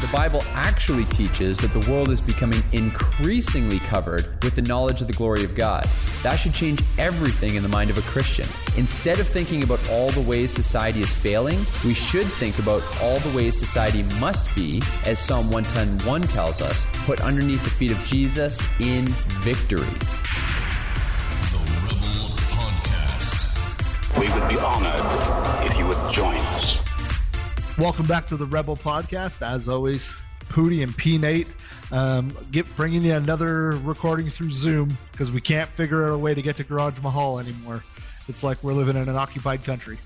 The Bible actually teaches that the world is becoming increasingly covered with the knowledge of the glory of God. That should change everything in the mind of a Christian. Instead of thinking about all the ways society is failing, we should think about all the ways society must be, as Psalm 110:1 tells us, put underneath the feet of Jesus in victory. The Rebel Podcast. We would be honored if you would join us. Welcome back to the Rebel Podcast. As always, Pooty and P Nate um, get bringing you another recording through Zoom because we can't figure out a way to get to Garage Mahal anymore. It's like we're living in an occupied country.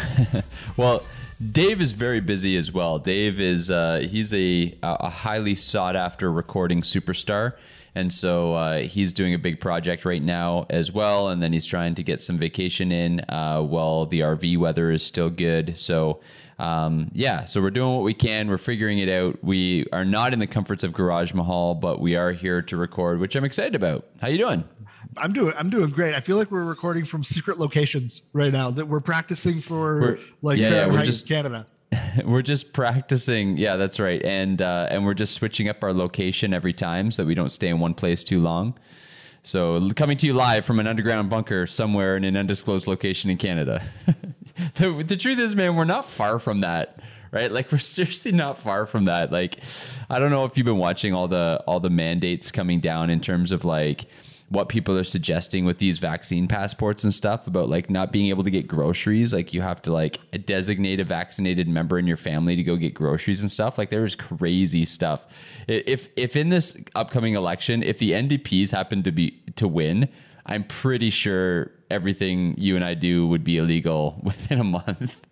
well, Dave is very busy as well. Dave is uh, he's a a highly sought after recording superstar, and so uh, he's doing a big project right now as well. And then he's trying to get some vacation in uh, while the RV weather is still good. So. Um, yeah, so we're doing what we can. We're figuring it out. We are not in the comforts of Garage Mahal, but we are here to record, which I'm excited about. How you doing? I'm doing I'm doing great. I feel like we're recording from secret locations right now. That we're practicing for We're- like yeah, yeah, we're just- Canada. we're just practicing. Yeah, that's right. And uh, and we're just switching up our location every time so that we don't stay in one place too long. So coming to you live from an underground bunker somewhere in an undisclosed location in Canada. the, the truth is, man, we're not far from that, right? Like we're seriously not far from that. Like I don't know if you've been watching all the all the mandates coming down in terms of like what people are suggesting with these vaccine passports and stuff about like not being able to get groceries like you have to like designate a vaccinated member in your family to go get groceries and stuff like there's crazy stuff if if in this upcoming election if the ndps happen to be to win i'm pretty sure everything you and i do would be illegal within a month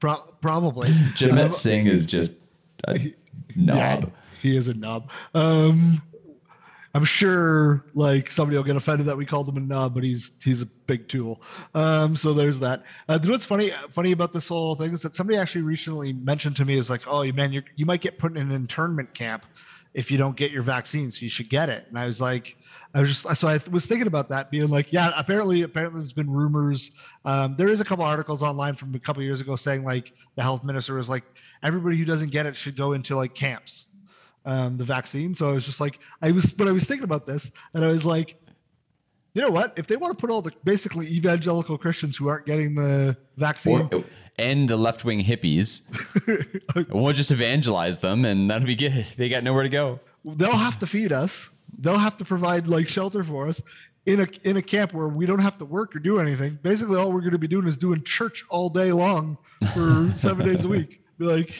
Pro- probably. Jagmeet Singh is just a knob. Yeah, he is a knob. Um, I'm sure like somebody will get offended that we called him a knob, but he's he's a big tool. Um, so there's that. Uh, you know what's funny funny about this whole thing is that somebody actually recently mentioned to me is like, oh man, you you might get put in an internment camp if you don't get your vaccine, so you should get it. And I was like, I was just so I was thinking about that, being like, yeah, apparently apparently there's been rumors. Um, there is a couple articles online from a couple years ago saying like the health minister was like, everybody who doesn't get it should go into like camps um, the vaccine. So I was just like, I was, but I was thinking about this, and I was like, you know what? If they want to put all the basically evangelical Christians who aren't getting the vaccine, Or, and the left wing hippies. we'll just evangelize them and that'll be good. They got nowhere to go. they'll have to feed us. They'll have to provide like shelter for us in a in a camp where we don't have to work or do anything. Basically, all we're going to be doing is doing church all day long for seven days a week. Be like,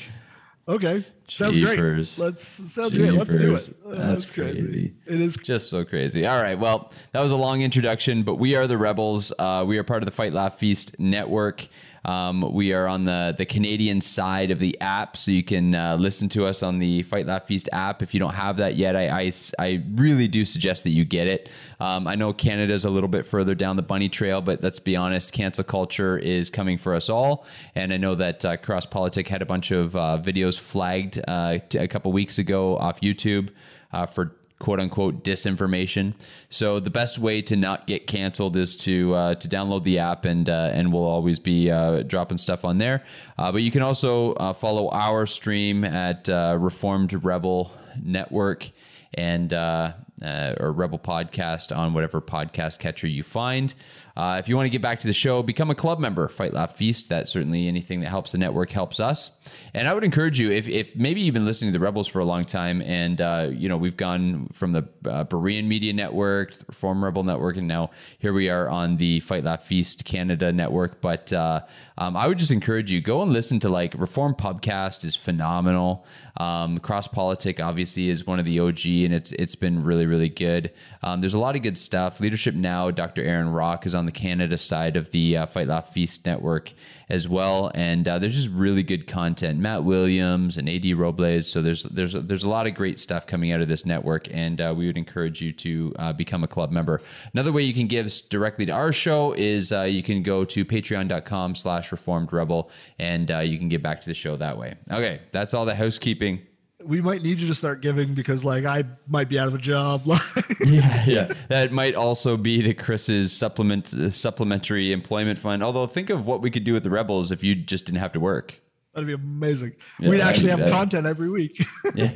okay, sounds Jeepers. great. Let's sounds great. Let's do it. Uh, That's crazy. It is Just so crazy. All right. Well, that was a long introduction, but we are the Rebels. Uh, we are part of the Fight Laugh Feast network. Um, we are on the the Canadian side of the app, so you can uh, listen to us on the Fight Laugh Feast app. If you don't have that yet, I I, I really do suggest that you get it. Um, I know Canada's a little bit further down the bunny trail, but let's be honest, cancel culture is coming for us all. And I know that uh, Cross Politic had a bunch of uh, videos flagged uh, t- a couple weeks ago off YouTube uh, for quote unquote disinformation. So the best way to not get canceled is to uh, to download the app and uh, and we'll always be uh, dropping stuff on there. Uh, but you can also uh, follow our stream at uh, Reformed Rebel Network and or Rebel Podcast on whatever podcast catcher you find. Uh, if you want to get back to the show, become a club member, Fight Laugh Feast. That's certainly anything that helps the network helps us. And I would encourage you, if, if maybe you've been listening to the Rebels for a long time, and uh, you know we've gone from the uh, Berean Media Network, the Reform Rebel Network, and now here we are on the Fight Laugh Feast Canada Network. But uh, um, I would just encourage you go and listen to like Reform Pubcast is phenomenal. Um, Cross Politic obviously is one of the OG, and it's it's been really really good. Um, there's a lot of good stuff. Leadership Now, Dr. Aaron Rock is on the Canada side of the uh, Fight Laugh Feast network as well. And uh, there's just really good content. Matt Williams and AD Robles. So there's there's there's a lot of great stuff coming out of this network, and uh, we would encourage you to uh, become a club member. Another way you can give directly to our show is uh, you can go to Patreon.com/slash Reformed Rebel, and uh, you can get back to the show that way. Okay, that's all the housekeeping. We might need you to start giving because, like, I might be out of a job. yeah, yeah. That might also be the Chris's supplement uh, supplementary employment fund. Although, think of what we could do with the rebels if you just didn't have to work. That'd be amazing. Yeah, We'd actually have that'd- content every week. Yeah.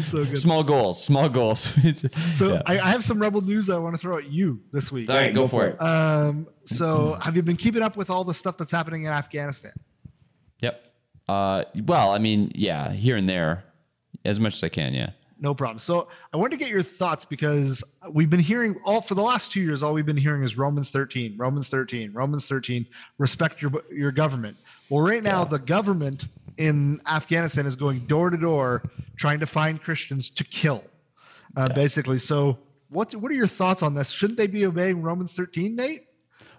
so good. Small goals, small goals. So Yeah. I, I have some rebel news I want to throw at you this week. all right, go, for it. Um, so have you been keeping up with all the stuff that's happening in Afghanistan? Yep. Uh, well, I mean, yeah, here and there, as much as I can. Yeah. No problem. So I wanted to get your thoughts because we've been hearing all for the last two years. All we've been hearing is Romans 13, Romans 13, Romans 13. Respect your your government. Well, right now the government in Afghanistan is going door to door trying to find Christians to kill, uh, basically. So what what are your thoughts on this? Shouldn't they be obeying Romans 13, Nate?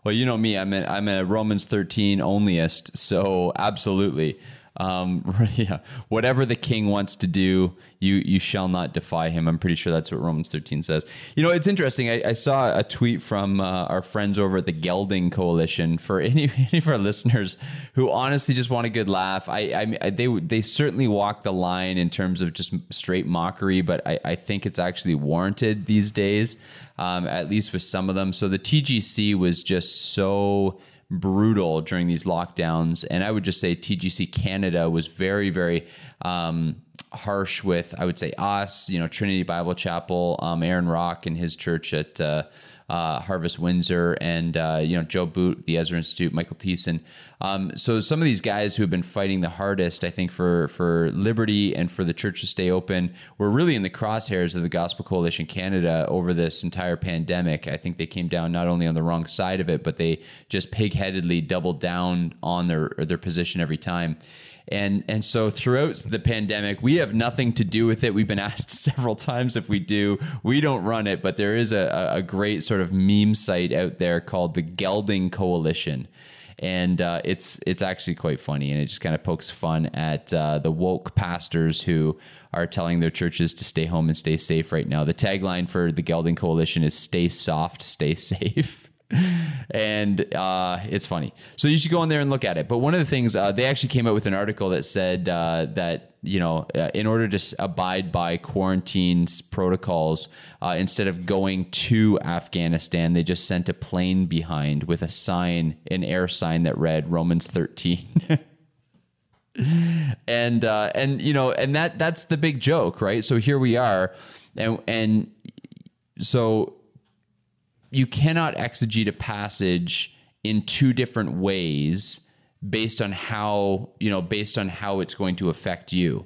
Well, you know me. I'm a, I'm a Romans 13 onlyist, so absolutely. Um, yeah, whatever the king wants to do, you you shall not defy him. I'm pretty sure that's what Romans 13 says. You know, it's interesting. I, I saw a tweet from uh, our friends over at the Gelding Coalition. For any, any of our listeners who honestly just want a good laugh, I, I they they certainly walk the line in terms of just straight mockery, but I, I think it's actually warranted these days, um, at least with some of them. So the TGC was just so brutal during these lockdowns. And I would just say TGC Canada was very, very um, harsh with, I would say, us, you know, Trinity Bible Chapel, um, Aaron Rock and his church at uh, uh, Harvest Windsor, and, uh, you know, Joe Boot, the Ezra Institute, Michael Thiessen. Um, so some of these guys who have been fighting the hardest, I think, for for liberty and for the church to stay open, were really in the crosshairs of the Gospel Coalition Canada over this entire pandemic. I think they came down not only on the wrong side of it, but they just pigheadedly doubled down on their their position every time. And and so throughout the pandemic, we have nothing to do with it. We've been asked several times if we do. We don't run it, but there is a, a great sort of meme site out there called the Gelding Coalition and uh, it's it's actually quite funny, and it just kind of pokes fun at uh, the woke pastors who are telling their churches to stay home and stay safe right now. The tagline for the Gelding Coalition is "Stay soft, stay safe." And uh, it's funny. So you should go on there and look at it. But one of the things uh, they actually came out with an article that said uh, that you know uh, in order to abide by quarantine's protocols, uh, instead of going to Afghanistan, they just sent a plane behind with a sign, an air sign that read Romans thirteen. and uh, and you know and that that's the big joke, right? So here we are, and and so you cannot exegete a passage in two different ways based on how you know based on how it's going to affect you.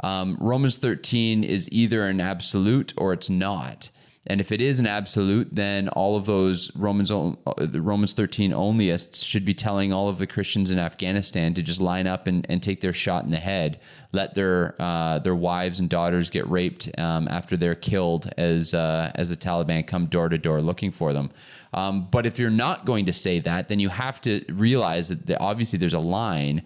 Um, Romans 13 is either an absolute or it's not. And if it is an absolute, then all of those Romans uh, the Romans 13 onlyists should be telling all of the Christians in Afghanistan to just line up and, and take their shot in the head, let their uh, their wives and daughters get raped um, after they're killed as uh, as the Taliban come door to door looking for them. Um, but if you're not going to say that, then you have to realize that obviously there's a line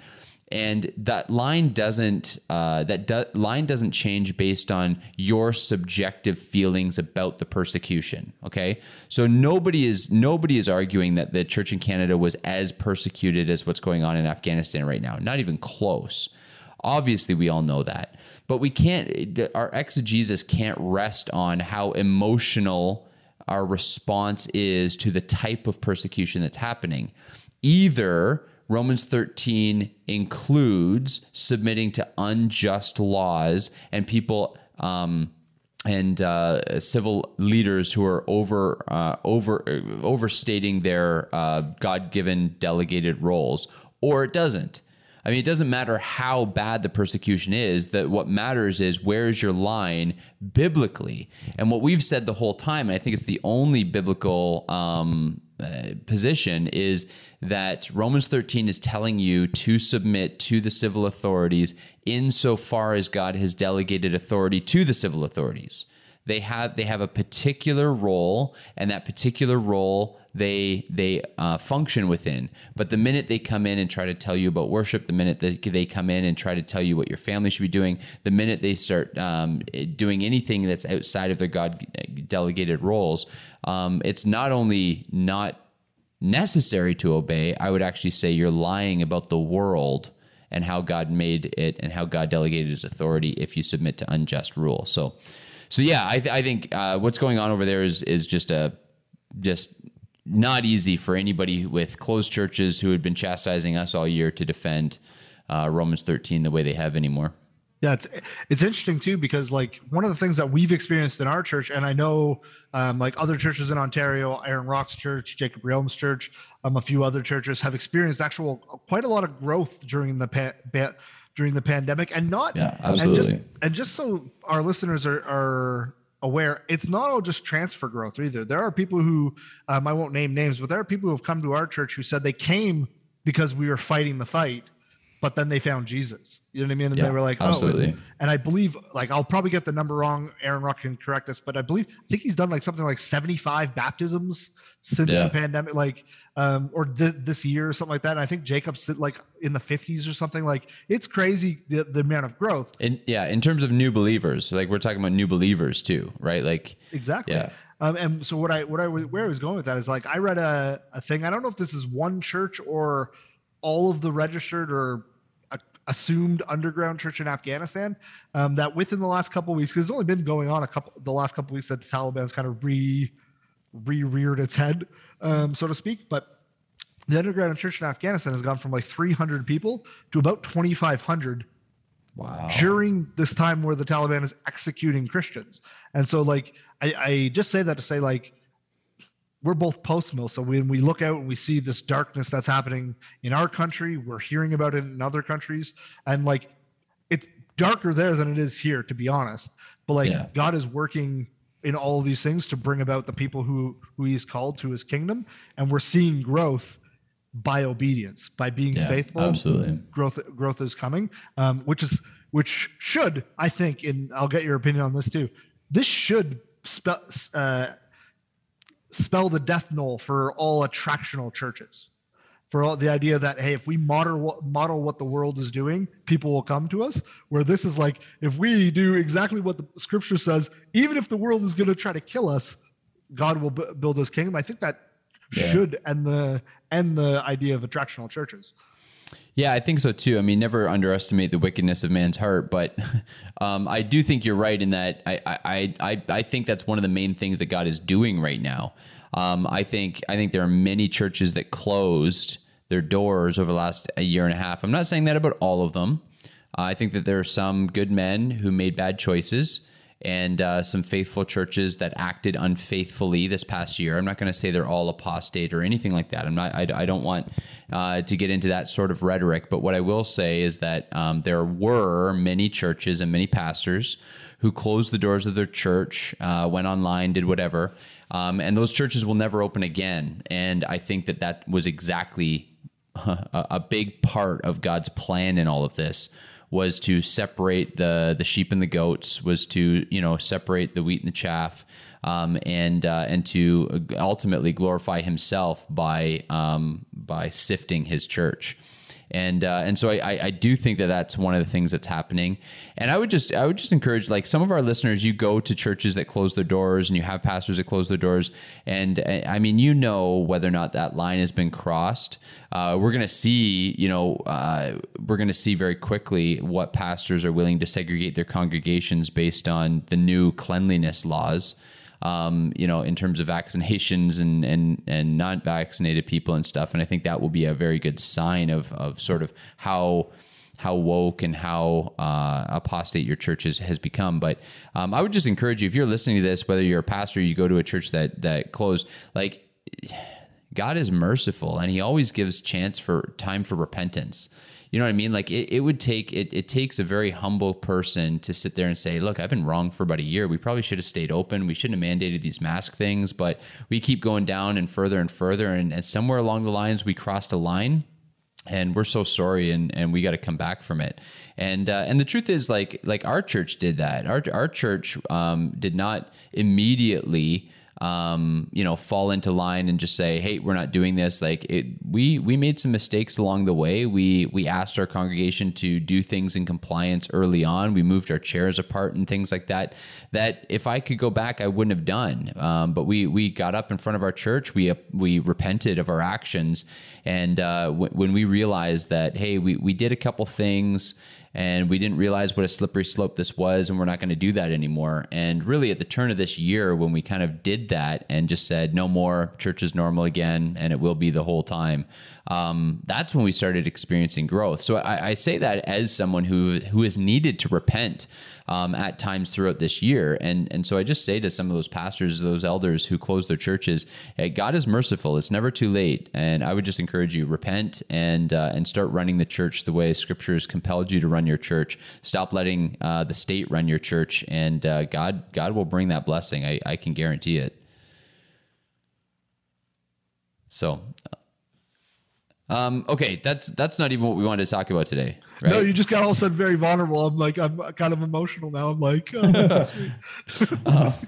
and that line doesn't uh, that do- line doesn't change based on your subjective feelings about the persecution okay? So nobody is nobody is arguing that the church in canada was as persecuted as what's going on in afghanistan right now. Not even close. Obviously we all know that. But we can't our exegesis can't rest on how emotional our response is to the type of persecution that's happening. Either Romans 13 includes submitting to unjust laws and people um, and uh, civil leaders who are over uh, over overstating their uh, God-given delegated roles, or it doesn't. I mean, it doesn't matter how bad the persecution is. That what matters is where is your line biblically, and what we've said the whole time, and I think it's the only biblical um, uh, position is that Romans 13 is telling you to submit to the civil authorities insofar as God has delegated authority to the civil authorities. they have they have a particular role, and that particular role they they uh, function within. But the minute they come in and try to tell you about worship, the minute that they come in and try to tell you what your family should be doing, the minute they start um, doing anything that's outside of their God delegated roles, um, it's not only not necessary to obey. I would actually say you're lying about the world and how God made it and how God delegated His authority if you submit to unjust rule. So, so yeah, I, th- I think uh, what's going on over there is is just a just not easy for anybody with closed churches who had been chastising us all year to defend uh, Romans 13 the way they have anymore. Yeah, it's it's interesting too because like one of the things that we've experienced in our church, and I know um, like other churches in Ontario, Aaron Rock's church, Jacob Reaume's church, um, a few other churches have experienced actual quite a lot of growth during the pa- pa- during the pandemic, and not Yeah, And just, absolutely. and just so our listeners are are aware, it's not all just transfer growth either. There are people who um, I won't name names, but there are people who have come to our church who said they came because we were fighting the fight, but then they found Jesus. You know what I mean? And Yeah, they were like, absolutely. oh, and, and I believe, like, I'll probably get the number wrong. Aaron Rock can correct us, but I believe, I think he's done like something like 75 baptisms since Yeah. the pandemic, like, um, or th- this year or something like that. And I think Jacob's like in the 50s or something. Like, it's crazy the, the amount of growth. In, yeah, in terms of new believers, like we're talking about new believers too, right? Like, Exactly. Yeah. Um, and so what I what I where I was going with that is like I read a, a thing. I don't know if this is one church or all of the registered or assumed underground church in Afghanistan. Um, that within the last couple of weeks, because it's only been going on a couple the last couple of weeks that the Taliban's kind of re re reared its head, um, so to speak. But the underground church in Afghanistan has gone from like 300 people to about 2,500 wow. during this time where the Taliban is executing Christians. And so, like, I, I just say that to say, like, we're both post mill. So when we look out and we see this darkness that's happening in our country, we're hearing about it in other countries. And like, it's darker there than it is here, to be honest. But like, Yeah. God is working in all of these things to bring about the people who who He's called to His kingdom, and we're seeing growth by obedience, by being Yeah, faithful. absolutely. growth growth is coming, um, which is which should I think, and I'll get your opinion on this too. This should spell uh, spell the death knell for all attractional churches. For all the idea that hey, if we model what model what the world is doing, people will come to us. Where this is like, if we do exactly what the scripture says, even if the world is going to try to kill us, God will b- build His kingdom. I think that Yeah. should end the end the idea of attractional churches. Yeah, I think so too. I mean, never underestimate the wickedness of man's heart, but um, I do think you're right in that. I, I, I, I think that's one of the main things that God is doing right now. Um, I think I think there are many churches that closed their doors over the last a year and a half. I'm not saying that about all of them. Uh, I think that there are some good men who made bad choices and uh, some faithful churches that acted unfaithfully this past year. I'm not going to say they're all apostate or anything like that. I'm not. I, I don't want uh, to get into that sort of rhetoric. But what I will say is that um, there were many churches and many pastors who closed the doors of their church, uh, went online, did whatever, um, and those churches will never open again. And I think that that was exactly a, a big part of God's plan in all of this was to separate the the sheep and the goats, was to you know separate the wheat and the chaff, um, and uh, and to ultimately glorify Himself by um, by sifting His church. And uh, and so I, I do think that that's one of the things that's happening. And I would just I would just encourage like some of our listeners. You go to churches that close their doors, and you have pastors that close their doors. And uh, I mean, you know whether or not that line has been crossed. Uh, we're going to see, you know, uh, we're going to see very quickly what pastors are willing to segregate their congregations based on the new cleanliness laws um, you know, in terms of vaccinations and and and not vaccinated people and stuff. And I think that will be a very good sign of of sort of how how woke and how uh, apostate your church is, has become. But um, I would just encourage you if you're listening to this, whether you're a pastor, or you go to a church that that closed, like God is merciful and He always gives chance for time for repentance. You know what I mean? Like it, it would take it, it takes a very humble person to sit there and say, look, I've been wrong for about a year. We probably should have stayed open. We shouldn't have mandated these mask things, but we keep going down and further and further. And, and somewhere along the lines, we crossed a line and we're so sorry and and we got to come back from it and uh, and the truth is like like our church did that our our church um, did not immediately um, you know fall into line and just say hey we're not doing this. Like it we we made some mistakes along the way. We we asked our congregation to do things in compliance early on. We moved our chairs apart and things like that that if I could go back I wouldn't have done. Um, but we we got up in front of our church. We we repented of our actions. And uh, w- when we realized that hey we we did a couple things and we didn't realize what a slippery slope this was and we're not going to do that anymore. And really at the turn of this year when we kind of did that and just said no more church is normal again and it will be the whole time um, that's when we started experiencing growth. So I, I say that as someone who who has needed to repent um, at times throughout this year. And and so I just say to some of those pastors, those elders who close their churches, hey, God is merciful. It's never too late. And I would just encourage you repent and uh, and start running the church the way Scripture has compelled you to run your church. Stop letting uh, the state run your church, and uh, God God will bring that blessing. I, I can guarantee it. So. Um, okay, that's that's not even what we wanted to talk about today. Right? No, you just got all of a sudden very vulnerable. I'm like, I'm kind of emotional now. I'm like, oh, that's so sweet.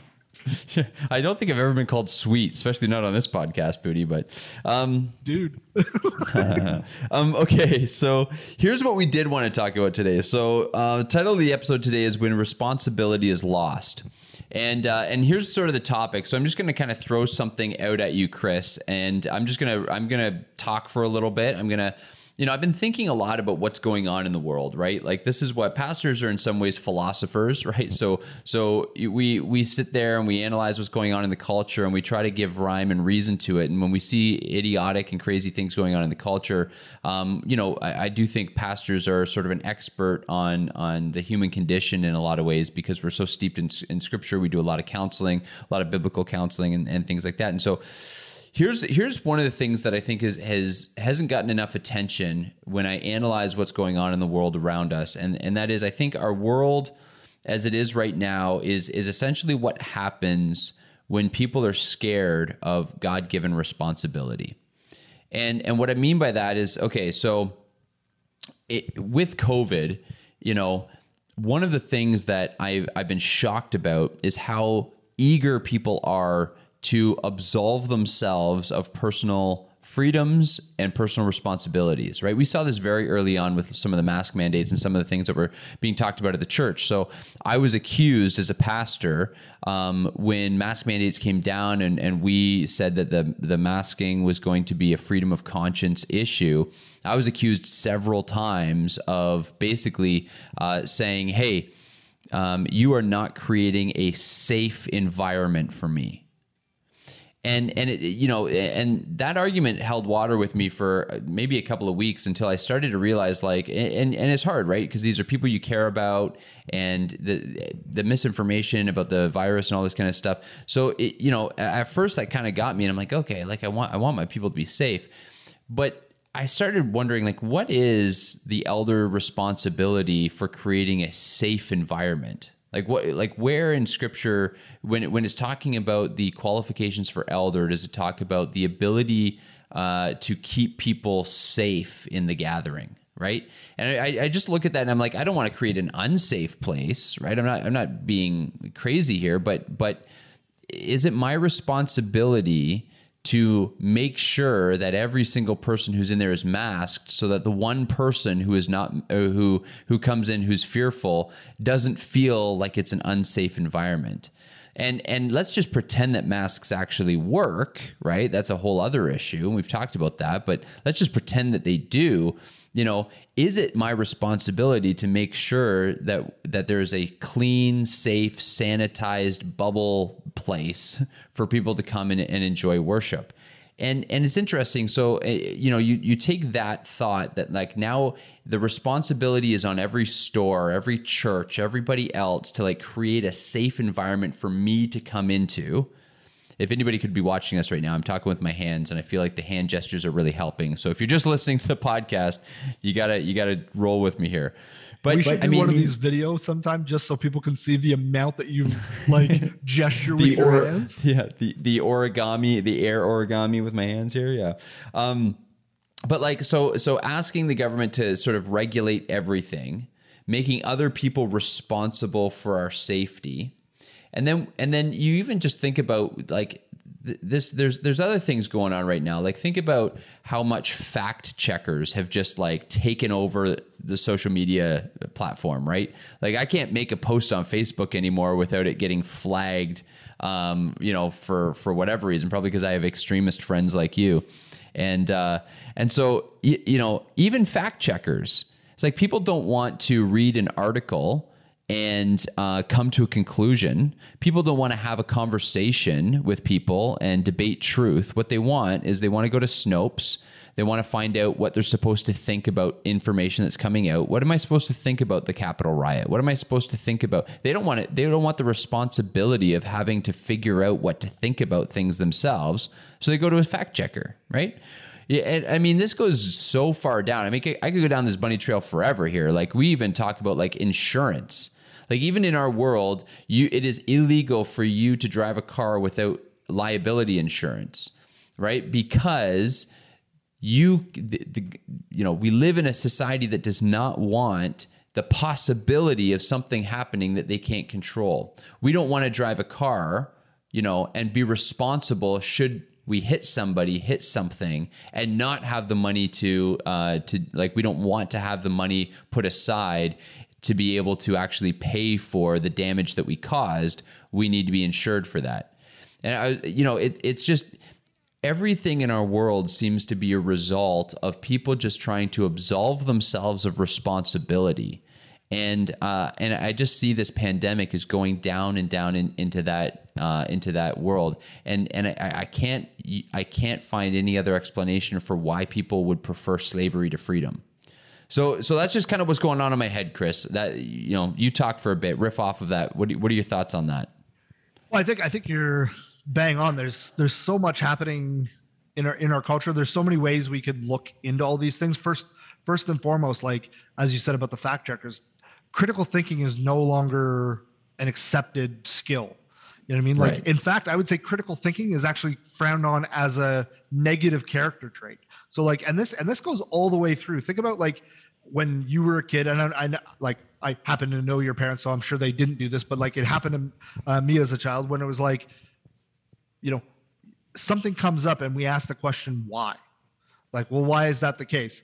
I don't think I've ever been called sweet, especially not on this podcast, Booty. But um, dude. um, okay, so here's what we did want to talk about today. So, uh, title of the episode today is "When Responsibility is Lost." And uh, and here's sort of the topic. So I'm just going to kind of throw something out at you, Chris, and I'm just gonna I'm gonna talk for a little bit. I'm gonna you know, I've been thinking a lot about what's going on in the world, right? Like this is what pastors are in some ways philosophers, right? So so we we sit there and we analyze what's going on in the culture and we try to give rhyme and reason to it. And when we see idiotic and crazy things going on in the culture, um, you know, I, I do think pastors are sort of an expert on on the human condition in a lot of ways because we're so steeped in, in scripture. We do a lot of counseling, a lot of biblical counseling and, and things like that. And so Here's here's one of the things that I think is has hasn't gotten enough attention when I analyze what's going on in the world around us, and and that is I think our world as it is right now is is essentially what happens when people are scared of God given responsibility, and and what I mean by that is okay, so it, with COVID, you know, one of the things that I've I've been shocked about is how eager people are to absolve themselves of personal freedoms and personal responsibilities, right? We saw this very early on with some of the mask mandates and some of the things that were being talked about at the church. So I was accused as a pastor um, when mask mandates came down and, and we said that the, the masking was going to be a freedom of conscience issue. I was accused several times of basically uh, saying, hey, um, you are not creating a safe environment for me and and it, you know and that argument held water with me for maybe a couple of weeks until I started to realize like and and it's hard right? Because these are people you care about and the the misinformation about the virus and all this kind of stuff. So it, you know at first that kind of got me and I'm like okay like I want I want my people to be safe. But I started wondering like what is the elder responsibility for creating a safe environment like what like where in scripture when it, when it's talking about the qualifications for elder does it talk about the ability uh, to keep people safe in the gathering? Right. And I, I just look at that and I'm like, I don't want to create an unsafe place, right? I'm not I'm not being crazy here, but but is it my responsibility to make sure that every single person who's in there is masked so that the one person who is not uh, who who comes in who's fearful doesn't feel like it's an unsafe environment. And and let's just pretend that masks actually work right? That's a whole other issue and we've talked about that but let's just pretend that they do. You know is it my responsibility to make sure that that there's a clean safe sanitized bubble place for people to come in and enjoy worship? And and it's interesting. So eh, you know you you take that thought that like now the responsibility is on every store every church everybody else to like create a safe environment for me to come into if anybody could be watching us right now, I'm talking with my hands, and I feel like the hand gestures are really helping. So if you're just listening to the podcast, you gotta you gotta roll with me here. But we should I do mean, one of these videos sometime just so people can see the amount that you like gesture with your or- hands. yeah, the the origami, the air origami with my hands here. Yeah. Um, but like so so asking the government to sort of regulate everything making other people responsible for our safety and then and then you even just think about like this there's there's other things going on right now. Like think about how much fact checkers have just like taken over the social media platform right? Like i can't make a post on facebook anymore without it getting flagged um, you know for for whatever reason probably because i have extremist friends like you. And uh, and so you, you know even fact checkers it's like people don't want to read an article and uh, come to a conclusion. People don't want to have a conversation with people and debate truth. What they want is they want to go to Snopes. They want to find out what they're supposed to think about information that's coming out. What am I supposed to think about the Capitol riot? What am I supposed to think about? They don't want it. They don't want the responsibility of having to figure out what to think about things themselves. So they go to a fact checker, right? Yeah, I mean, this goes so far down. I mean, I could go down this bunny trail forever here. Like we even talk about like insurance. Like even in our world, you it is illegal for you to drive a car without liability insurance, right? Because you the, the, you know we live in a society that does not want the possibility of something happening that they can't control. We don't want to drive a car, you know, and be responsible should we hit somebody, hit something, and not have the money to uh, to like we don't want to have the money put aside to be able to actually pay for the damage that we caused. We need to be insured for that. And I, you know, it, it's just everything in our world seems to be a result of people just trying to absolve themselves of responsibility and uh, and I just see this pandemic is going down and down in, into that uh, into that world, and and I, I can't I can't find any other explanation for why people would prefer slavery to freedom. So so that's just kind of what's going on in my head, Chris. That you know, you talk for a bit, riff off of that. What do, what are your thoughts on that? Well, I think I think you're bang on. There's there's so much happening in our in our culture. There's so many ways we could look into all these things. First first and foremost, like as you said about the fact checkers, critical thinking is no longer an accepted skill. You know what I mean? Like, Right. in fact, I would say critical thinking is actually frowned on as a negative character trait. So, like, and this and this goes all the way through. Think about like when you were a kid, and I, I like I happen to know your parents, so I'm sure they didn't do this, but like it happened to uh, me as a child when it was like, you know, something comes up and we ask the question why. Like, well, why is that the case?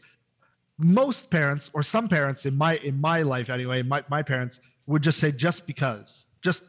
most parents or some parents in my in my life anyway my, my parents would just say just because just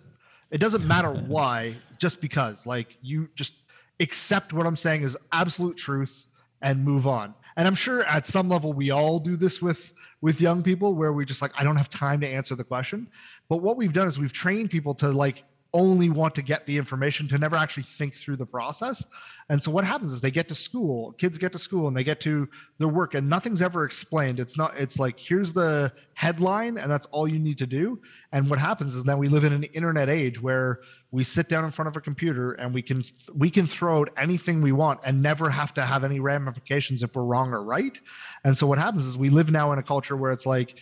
it doesn't matter why just because like you just accept what i'm saying is absolute truth and move on and i'm sure at some level we all do this with with young people where we just like i don't have time to answer the question. But what we've done is we've trained people to like only want to get the information to never actually think through the process and so what happens is they get to school, kids get to school and they get to their work and nothing's ever explained. It's not it's like here's the headline and that's all you need to do. And what happens is now we live in an internet age where we sit down in front of a computer and we can we can throw out anything we want and never have to have any ramifications if we're wrong or right. And so what happens is we live now in a culture where it's like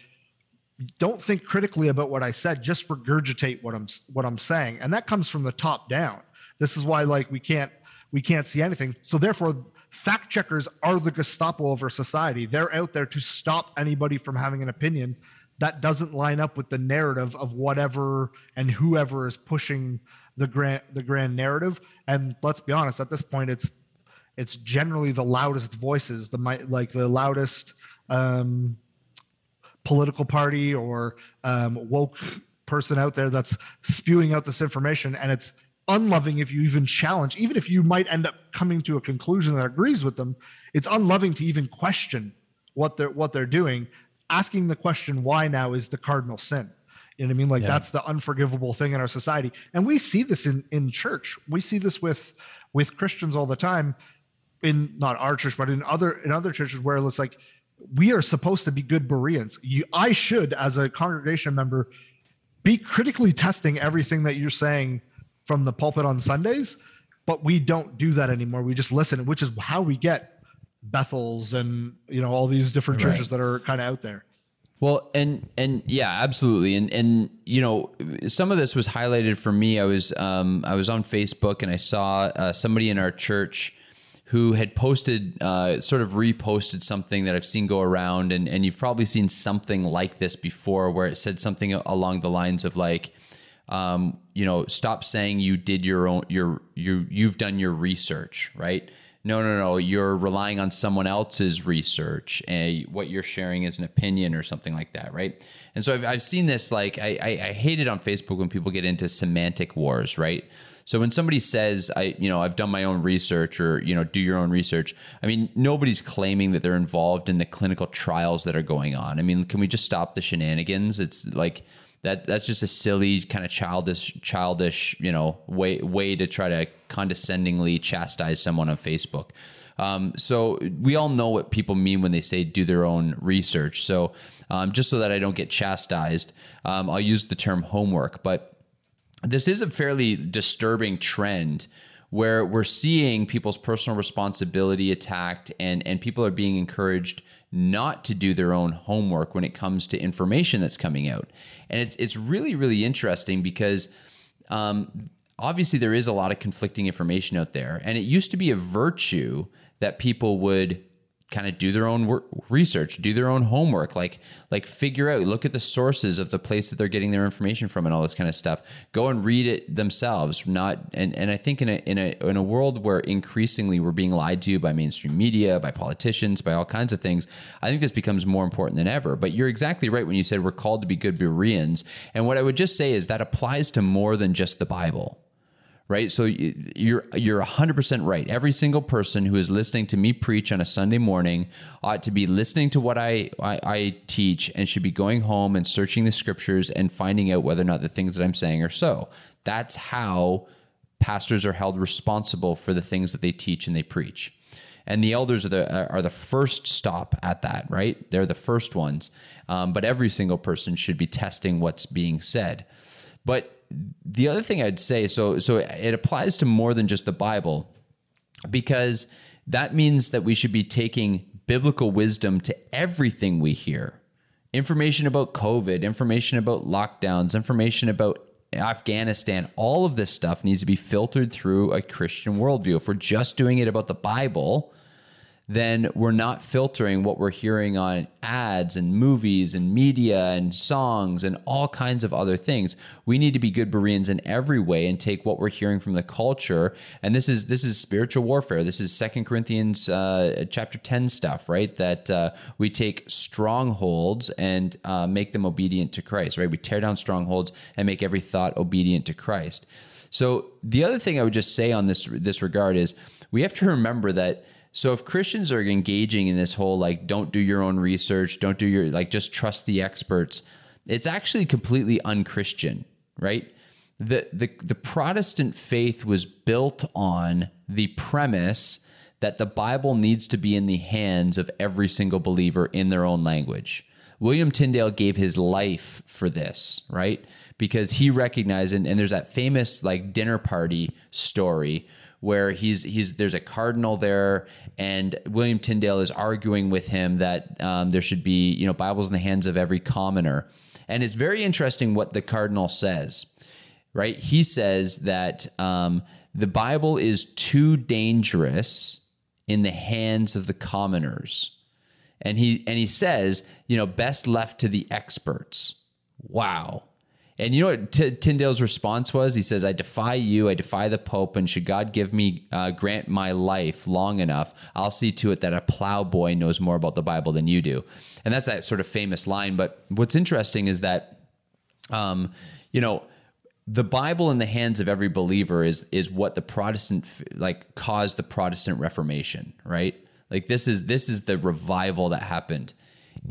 don't think critically about what I said, just regurgitate what I'm what I'm saying. And that comes from the top down. This is why like we can't we can't see anything. So therefore fact checkers are the Gestapo of our society. They're out there to stop anybody from having an opinion that doesn't line up with the narrative of whatever and whoever is pushing the grand the grand narrative. And let's be honest, at this point it's it's generally the loudest voices, the like the loudest um political party or um, woke person out there that's spewing out this information and it's unloving if you even challenge even if you might end up coming to a conclusion that agrees with them it's unloving to even question what they're what they're doing. Asking the question why now? is the cardinal sin. You know what i mean? Like Yeah. that's the unforgivable thing in our society. And we see this in in church. We see this with with christians all the time in not our church, but in other in other churches where it's like we are supposed to be good Bereans. You, I should, as a congregation member, be critically testing everything that you're saying from the pulpit on Sundays, but we don't do that anymore. We just listen, which is how we get Bethels and you know all these different Right. churches that are kind of out there. Well, and and yeah, absolutely, and and you know, some of this was highlighted for me. I was um, I was on Facebook and I saw uh, somebody in our church who had posted, uh, sort of reposted something that I've seen go around, and and you've probably seen something like this before, where it said something along the lines of like, um, you know, stop saying you did your own, your you you've done your research, right? No, no, no. You're relying on someone else's research, and what you're sharing is an opinion or something like that, right? And so I've, I've seen this. Like I, I, I hate it on Facebook when people get into semantic wars, right? So when somebody says, I, you know, I've done my own research or, you know, do your own research, I mean, nobody's claiming that they're involved in the clinical trials that are going on. I mean, can we just stop the shenanigans? It's like that that's just a silly kind of childish childish, you know, way way to try to condescendingly chastise someone on Facebook. Um, so we all know what people mean when they say do their own research. So um, just so that I don't get chastised, um, I'll use the term homework. But this is a fairly disturbing trend where we're seeing people's personal responsibility attacked and and people are being encouraged not to do their own homework when it comes to information that's coming out. And it's it's really really interesting because um, obviously there is a lot of conflicting information out there. And it used to be a virtue that people would kind of do their own work, research, do their own homework, like like figure out, look at the sources of the place that they're getting their information from, and all this kind of stuff. Go and read it themselves. Not and and I think in a in a in a world where increasingly we're being lied to by mainstream media, by politicians, by all kinds of things, I think this becomes more important than ever. But you're exactly right when you said we're called to be good Bereans, and what I would just say is that applies to more than just the Bible right? So you're you're 100% right. Every single person who is listening to me preach on a Sunday morning ought to be listening to what I, I, I teach and should be going home and searching the scriptures and finding out whether or not the things that I'm saying are so. That's how pastors are held responsible for the things that they teach and they preach. And the elders are the are the first stop at that, right? They're the first ones. Um, but every single person should be testing what's being said. But the other thing I'd say, so so it applies to more than just the Bible, because that means that we should be taking biblical wisdom to everything we hear. Information about COVID, information about lockdowns, information about Afghanistan, all of this stuff needs to be filtered through a Christian worldview. If we're just doing it about the Bible, then we're not filtering what we're hearing on ads and movies and media and songs and all kinds of other things. We need to be good Bereans in every way and take what we're hearing from the culture. And this is this is spiritual warfare. This is Second Corinthians uh, chapter ten stuff, right? That uh, we take strongholds and uh, make them obedient to Christ, right? We tear down strongholds and make every thought obedient to Christ. So the other thing I would just say on this this regard is we have to remember that so if Christians are engaging in this whole like don't do your own research, don't do your like just trust the experts, it's actually completely unchristian, right? The the the Protestant faith was built on the premise that the Bible needs to be in the hands of every single believer in their own language. William Tyndale gave his life for this, right? Because he recognized, and, and there's that famous like dinner party story where he's he's there's a cardinal there, and William Tyndale is arguing with him that um, there should be you know Bibles in the hands of every commoner, and it's very interesting what the cardinal says. Right, he says that um, the Bible is too dangerous in the hands of the commoners, and he and he says you know best left to the experts. Wow. And you know what T- Tyndale's response was? He says, I defy you, I defy the Pope, and should God give me, uh, grant my life long enough, I'll see to it that a plowboy knows more about the Bible than you do. And that's that sort of famous line. But what's interesting is that, um, you know, the Bible in the hands of every believer is is what the Protestant like caused the Protestant Reformation, right? Like this is this is the revival that happened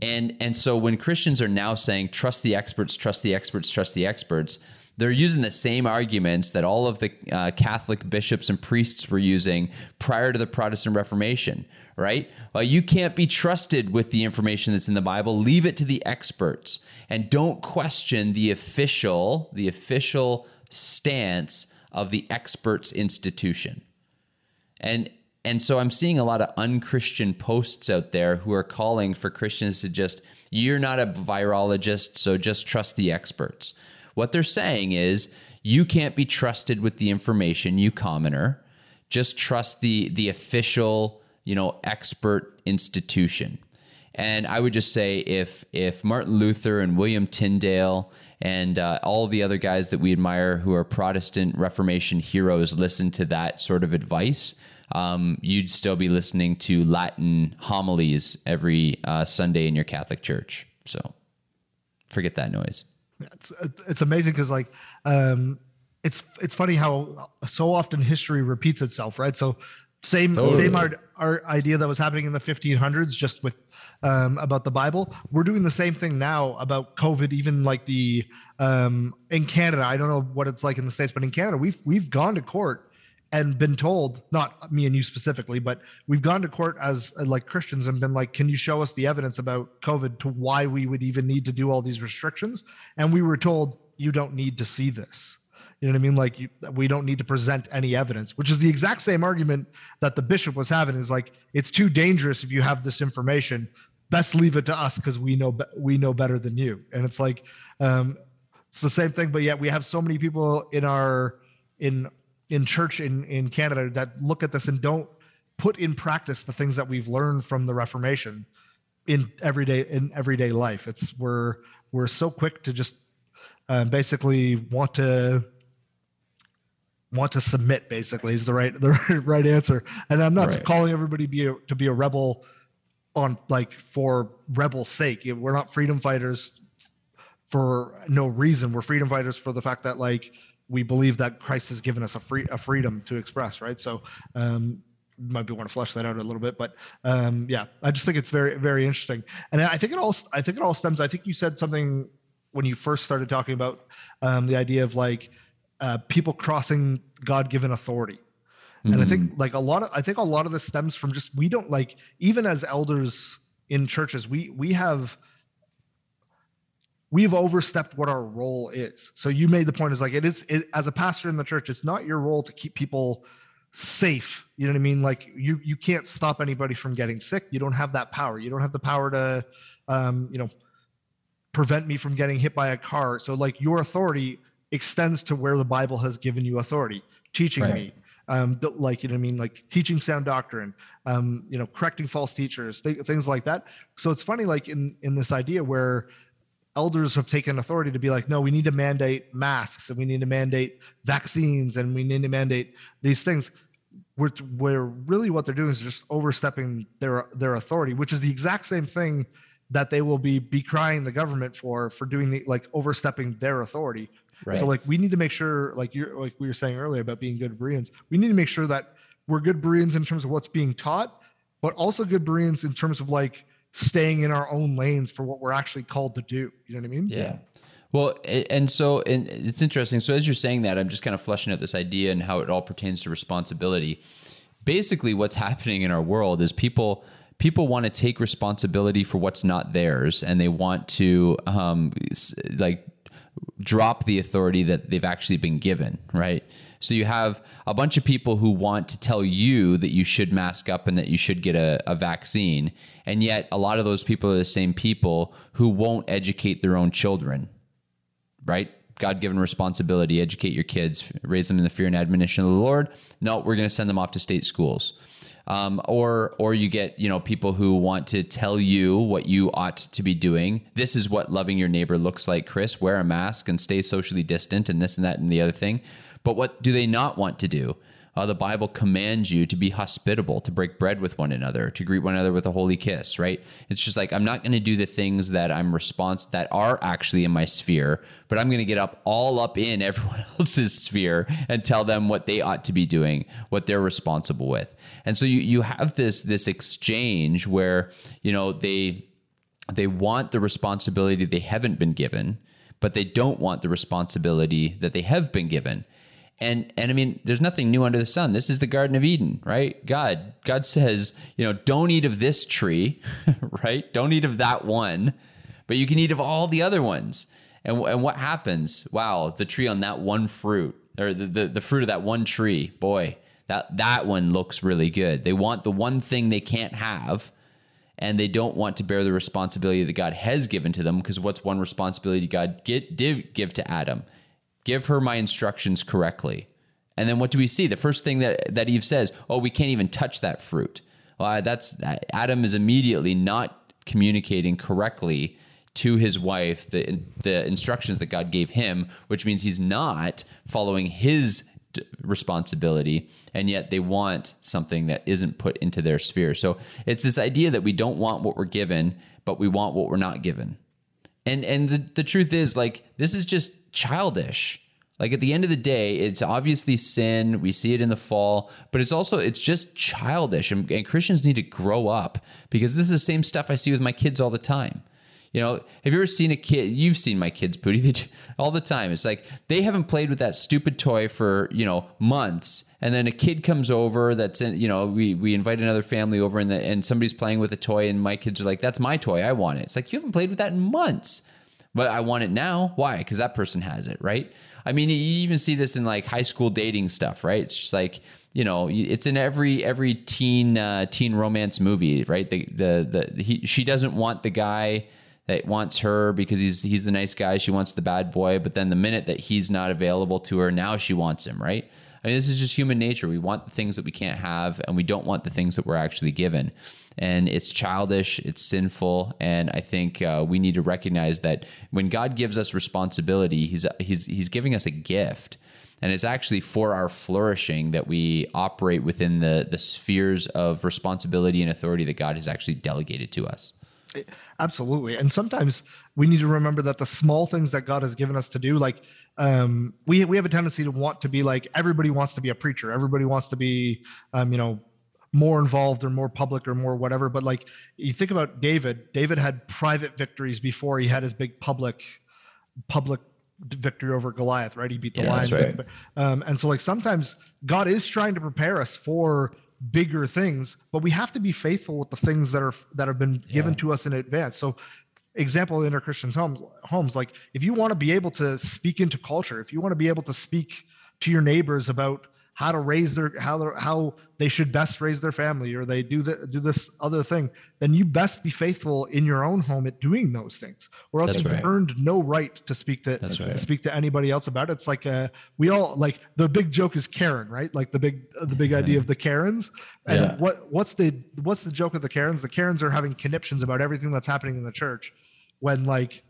and and so when Christians are now saying trust the experts, trust the experts, trust the experts, they're using the same arguments that all of the uh, Catholic bishops and priests were using prior to the Protestant Reformation, right? Well, you can't be trusted with the information that's in the Bible. Leave it to the experts and don't question the official the official stance of the experts institution. And and so I'm seeing a lot of unchristian posts out there who are calling for Christians to just, you're not a virologist, so just trust the experts. What they're saying is, you can't be trusted with the information, you commoner. Just trust the the official, you know, expert institution. And I would just say if if Martin Luther and William Tyndale and uh, all the other guys that we admire who are Protestant Reformation heroes listen to that sort of advice, um, you'd still be listening to Latin homilies every uh, Sunday in your Catholic church. So forget that noise. It's it's amazing because like um, it's it's funny how so often history repeats itself, right? So same Totally. same our, our idea that was happening in the 1500s, just with um, about the Bible. We're doing the same thing now about COVID. Even like the um, in Canada, I don't know what it's like in the states, but in Canada, we've we've gone to court and been told, not me and you specifically, but we've gone to court as like Christians and been like, can you show us the evidence about COVID to why we would even need to do all these restrictions? And we were told, you don't need to see this. You know what I mean? Like you, we don't need to present any evidence, which is the exact same argument that the bishop was having. Is like it's too dangerous if you have this information. Best leave it to us because we know we know better than you. And it's like um, it's the same thing, but yet we have so many people in our in in church in in Canada that look at this and don't put in practice the things that we've learned from the Reformation in everyday in everyday life. It's we're we're so quick to just uh, basically want to want to submit. Basically, is the right the right answer. And I'm not Right. calling everybody be a, to be a rebel on like for rebel sake. We're not freedom fighters for no reason. We're freedom fighters for the fact that like we believe that Christ has given us a free a freedom to express, right? So um might be want to flesh that out a little bit, but um yeah, I just think it's very very interesting. And I think it all I think it all stems I think you said something when you first started talking about um the idea of like uh people crossing God-given authority. And I think like a lot of I think a lot of this stems from just we don't like even as elders in churches, we we have we've overstepped what our role is. So you made the point is like it is it, as a pastor in the church, it's not your role to keep people safe. You know what I mean? Like you you can't stop anybody from getting sick. You don't have that power. You don't have the power to um, you know prevent me from getting hit by a car. So like your authority extends to where the Bible has given you authority, teaching Right. me. Um, like you know what I mean, like teaching sound doctrine, um, you know, correcting false teachers, th- things like that. So it's funny, like in in this idea where elders have taken authority to be like, no, we need to mandate masks and we need to mandate vaccines and we need to mandate these things. Where, where really what they're doing is just overstepping their their authority, which is the exact same thing that they will be decrying the government for for doing the like overstepping their authority. Right. So like we need to make sure, like you're like we were saying earlier about being good Bereans, we need to make sure that we're good Bereans in terms of what's being taught, but also good Bereans in terms of like staying in our own lanes for what we're actually called to do. You know what I mean? Yeah. Well, and so and it's interesting. So as you're saying that, I'm just kind of fleshing out this idea and how it all pertains to responsibility. Basically, what's happening in our world is people people want to take responsibility for what's not theirs, and they want to um, like drop the authority that they've actually been given, right? So you have a bunch of people who want to tell you that you should mask up and that you should get a, a vaccine. And yet, a lot of those people are the same people who won't educate their own children, right? God given responsibility, educate your kids, raise them in the fear and admonition of the Lord. No, we're going to send them off to state schools. Um, or or you get you know people who want to tell you what you ought to be doing. This is what loving your neighbor looks like, Chris. Wear a mask and stay socially distant, and this and that and the other thing. But what do they not want to do? Uh, the Bible commands you to be hospitable, to break bread with one another, to greet one another with a holy kiss. Right? It's just like I'm not going to do the things that I'm response that are actually in my sphere, but I'm going to get up all up in everyone else's sphere and tell them what they ought to be doing, what they're responsible with. And so you you have this this exchange where you know they they want the responsibility they haven't been given, but they don't want the responsibility that they have been given. And and I mean, there's nothing new under the sun. This is the Garden of Eden, right? God God says, you know, don't eat of this tree, right? Don't eat of that one, but you can eat of all the other ones. And and what happens? Wow, the tree on that one fruit, or the the, the fruit of that one tree, boy, that that one looks really good. They want the one thing they can't have and they don't want to bear the responsibility that God has given to them. Because what's one responsibility God get, did give to Adam? Give her my instructions correctly. And then what do we see? The first thing that, that Eve says, oh, we can't even touch that fruit. Well, that's Adam is immediately not communicating correctly to his wife the the instructions that God gave him, which means he's not following his responsibility, and yet they want something that isn't put into their sphere. So it's this idea that we don't want what we're given, but we want what we're not given. And and the, the truth is like this is just childish. Like at the end of the day, it's obviously sin. We see it in the fall, but it's also it's just childish. And, and Christians need to grow up because this is the same stuff I see with my kids all the time. You know, have you ever seen a kid? You've seen my kids, Pooty, they all the time. It's like they haven't played with that stupid toy for you know months, and then a kid comes over that's in. You know, we we invite another family over, and the, and somebody's playing with a toy, and my kids are like, "That's my toy. I want it." It's like you haven't played with that in months, but I want it now. Why? Because that person has it, right? I mean, you even see this in like high school dating stuff, right? It's just like you know, it's in every every teen uh, teen romance movie, right? The the the he, she doesn't want the guy that wants her because he's he's the nice guy. She wants the bad boy, but then the minute that he's not available to her, now she wants him, right? I mean, this is just human nature. We want the things that we can't have, and we don't want the things that we're actually given. And it's childish, it's sinful, and I think uh, we need to recognize that when God gives us responsibility, he's he's he's giving us a gift, and it's actually for our flourishing that we operate within the the spheres of responsibility and authority that God has actually delegated to us. Absolutely. And sometimes we need to remember that the small things that God has given us to do, like um, we we have a tendency to want to be like everybody wants to be a preacher, everybody wants to be, um, you know, more involved or more public or more whatever. But like you think about David, David had private victories before he had his big public public victory over Goliath, right? He beat the Yeah, lion. that's right. But, um, and so like sometimes God is trying to prepare us for bigger things, but we have to be faithful with the things that are that have been given to us in advance. So example in our Christians homes homes like if you want to be able to speak into culture, if you want to be able to speak to your neighbors about how to raise their how how they should best raise their family or they do the, do this other thing then you best be faithful in your own home at doing those things or else That's you've right. earned no right to speak to, That's to speak to anybody else about it. It's like uh we all like the big joke is karen right? Like the big the big idea of the karens. And Yeah. what what's the what's the joke of the karens? The karens are having conniptions about everything that's happening in the church when like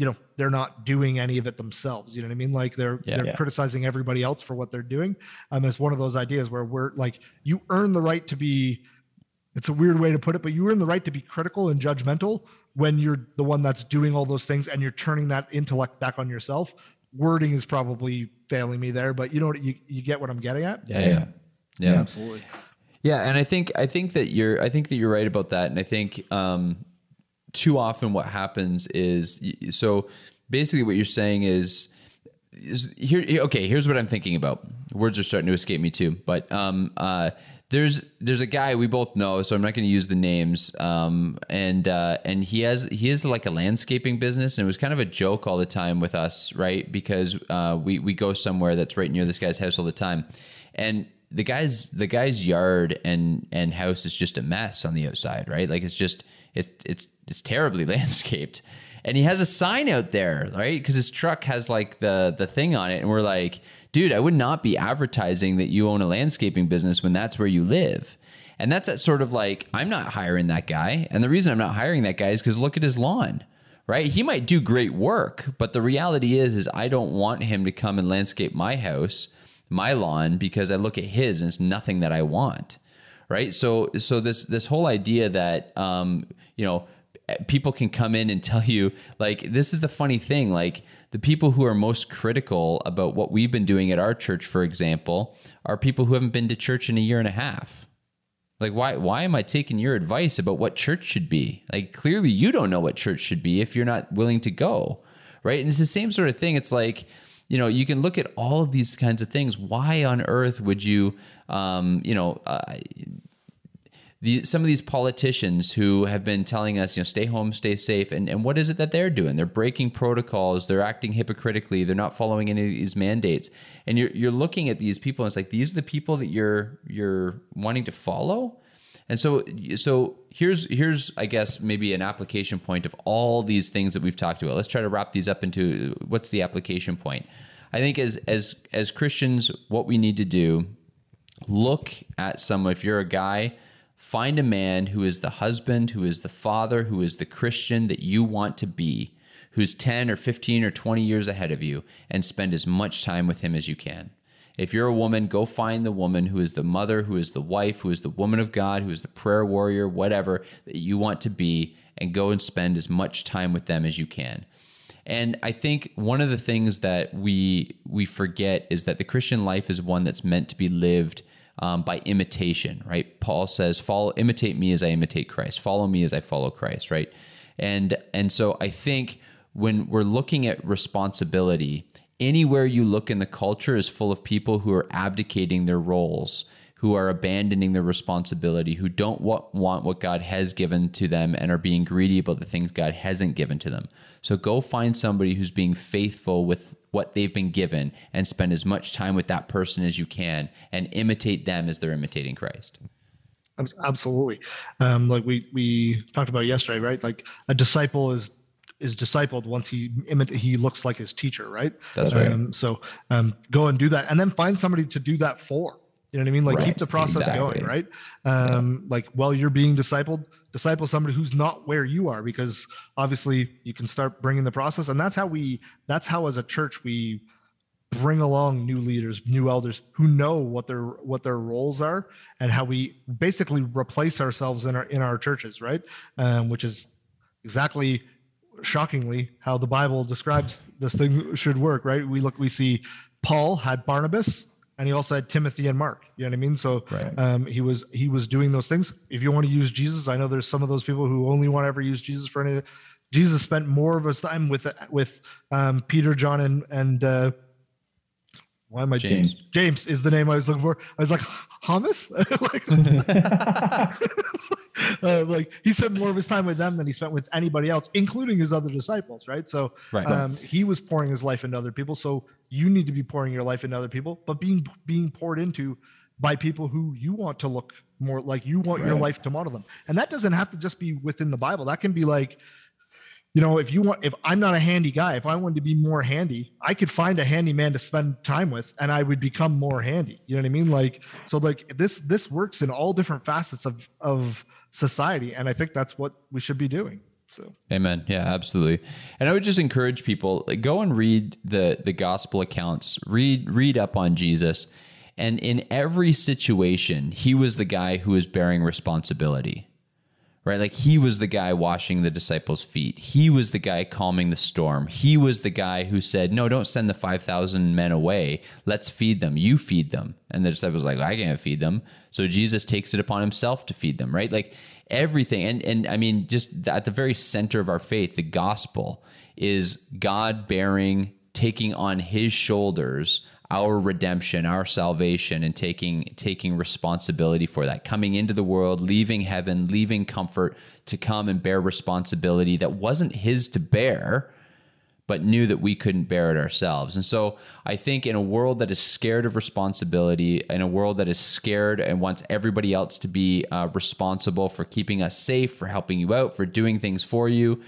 you know they're not doing any of it themselves you know what i mean like they're Yeah. they're Yeah. criticizing everybody else for what they're doing um it's one of those ideas where we're like you earn the right to be it's a weird way to put it but you earn the right to be critical and judgmental when you're the one that's doing all those things and you're turning that intellect back on yourself wording is probably failing me there but you know what you, you get what i'm getting at Yeah, yeah, yeah. absolutely Yeah, and I think I think that you're I think that you're right about that, and I think um, too often what happens is so basically what you're saying is is here okay here's what i'm thinking about. Words are starting to escape me too but um uh there's there's a guy we both know so i'm not going to use the names um and uh and he has he has like a landscaping business and it was kind of a joke all the time with us right? Because uh we we go somewhere that's right near this guy's house all the time. And the guy's the guy's yard and and house is just a mess on the outside right like it's just it's it's it's terribly landscaped and he has a sign out there, right? Because his truck has like the the thing on it, and we're like, dude, I would not be advertising that you own a landscaping business when that's where you live. And that's that sort of like, I'm not hiring that guy, and the reason I'm not hiring that guy is because look at his lawn, right? He might do great work, but the reality is, is I don't want him to come and landscape my house, my lawn, because I look at his and it's nothing that I want right? So so this this whole idea that um you know people can come in and tell you like this is the funny thing like the people who are most critical about what we've been doing at our church for example are people who haven't been to church in a year and a half. Like why why am i taking your advice about what church should be? Like clearly you don't know what church should be if you're not willing to go right? And it's the same sort of thing. It's like you know you can look at all of these kinds of things why on earth would you um you know uh, the, some of these politicians who have been telling us, you know, stay home, stay safe, and, and what is it that they're doing? They're breaking protocols, they're acting hypocritically, they're not following any of these mandates. And you're you're looking at these people, and it's like these are the people that you're you're wanting to follow. And so so here's here's I guess maybe an application point of all these things that we've talked about. Let's try to wrap these up into what's the application point. I think as as as Christians, what we need to do, look at someone. If you're a guy, find a man who is the husband, who is the father, who is the Christian that you want to be, who's 10 or 15 or 20 years ahead of you, and spend as much time with him as you can. If you're a woman, go find the woman who is the mother, who is the wife, who is the woman of God, who is the prayer warrior, whatever that you want to be, and go and spend as much time with them as you can. And I think one of the things that we we forget is that the Christian life is one that's meant to be lived um, by imitation, right? Paul says, "Follow, imitate me as I imitate Christ. Follow me as I follow Christ." Right? And and so I think when we're looking at responsibility, anywhere you look in the culture is full of people who are abdicating their roles who are abandoning their responsibility, who don't want, what God has given to them and are being greedy about the things God hasn't given to them. So go find somebody who's being faithful with what they've been given and spend as much time with that person as you can and imitate them as they're imitating Christ. Absolutely. Um, like we, we talked about yesterday, right? Like a disciple is is discipled once he he looks like his teacher, right? That's right. Um, so um, go and do that, and then find somebody to do that for. You know what I mean? Like Right, keep the process exactly. going, right? Um, Like while you're being discipled, disciple somebody who's not where you are, because obviously you can start bringing the process, and that's how we. That's how as a church we bring along new leaders, new elders who know what their what their roles are, and how we basically replace ourselves in our in our churches, right? Um, which is exactly shockingly how the bible describes this thing should work right we look we see paul had barnabas and he also had timothy and mark you know what i mean so Right. um, he was he was doing those things if you want to use jesus i know there's some of those people who only want to ever use jesus for anything jesus spent more of his time with with um, peter john and and uh, why am I James. James is the name I was looking for. I was like, hummus? like, uh, like he spent more of his time with them than he spent with anybody else, including his other disciples, right? So Right. um, he was pouring his life into other people. So you need to be pouring your life into other people, but being being poured into by people who you want to look more like you want your life to model them. And that doesn't have to just be within the Bible. That can be like, you know, if you want, if I'm not a handy guy, if I wanted to be more handy, I could find a handy man to spend time with, and I would become more handy. You know what I mean? Like, so like this this works in all different facets of of society, and I think that's what we should be doing. So Amen. Yeah, absolutely. And I would just encourage people like, go and read the the gospel accounts. Read read up on Jesus. And in every situation, he was the guy who was bearing responsibility. Right? Like he was the guy washing the disciples' feet. He was the guy calming the storm. He was the guy who said, "No, don't send the 5,000 men away. Let's feed them. You feed them." And the disciples like, "I can't feed them." So Jesus takes it upon himself to feed them, right? Like everything and and I mean just at the very center of our faith, the gospel is God bearing taking on his shoulders our redemption, our salvation, and taking taking responsibility for that, coming into the world, leaving heaven, leaving comfort to come and bear responsibility that wasn't his to bear, but knew that we couldn't bear it ourselves. And so I think in a world that is scared of responsibility, in a world that is scared and wants everybody else to be uh, responsible for keeping us safe, for helping you out, for doing things for you,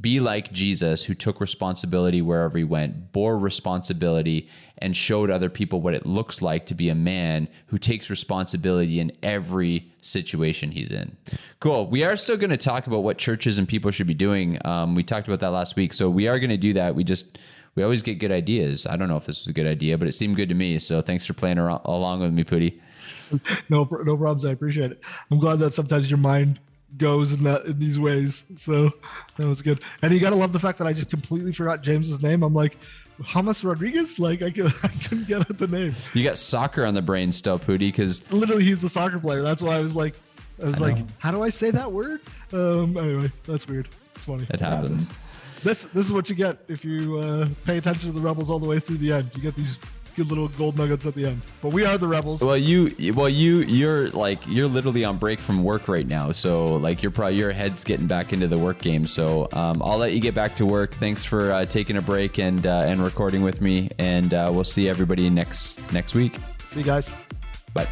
be like Jesus, who took responsibility wherever he went, bore responsibility, and showed other people what it looks like to be a man who takes responsibility in every situation he's in. Cool. We are still going to talk about what churches and people should be doing. Um, we talked about that last week, so we are going to do that. We just we always get good ideas. I don't know if this was a good idea, but it seemed good to me. So thanks for playing ar- along with me, Pooty. no no problems. I appreciate it. I'm glad that sometimes your mind goes in that in these ways. So that was good. And you gotta love the fact that I just completely forgot James's name. I'm like, Hamas Rodriguez. Like I, could, I couldn't get at the name. You got soccer on the brain still, Pooty, because literally he's a soccer player. That's why I was like, I was like, how do I say that word? Um, anyway, that's weird. It's funny. it happens. This this is what you get if you uh, pay attention to the rebels all the way through the end. You get these good little gold nuggets at the end. But we are the rebels. Well, you, well, you, you're like you're literally on break from work right now, so like you're probably your head's getting back into the work game. So um, I'll let you get back to work. Thanks for uh, taking a break and uh, and recording with me, and uh, we'll see everybody next next week. See you guys. Bye.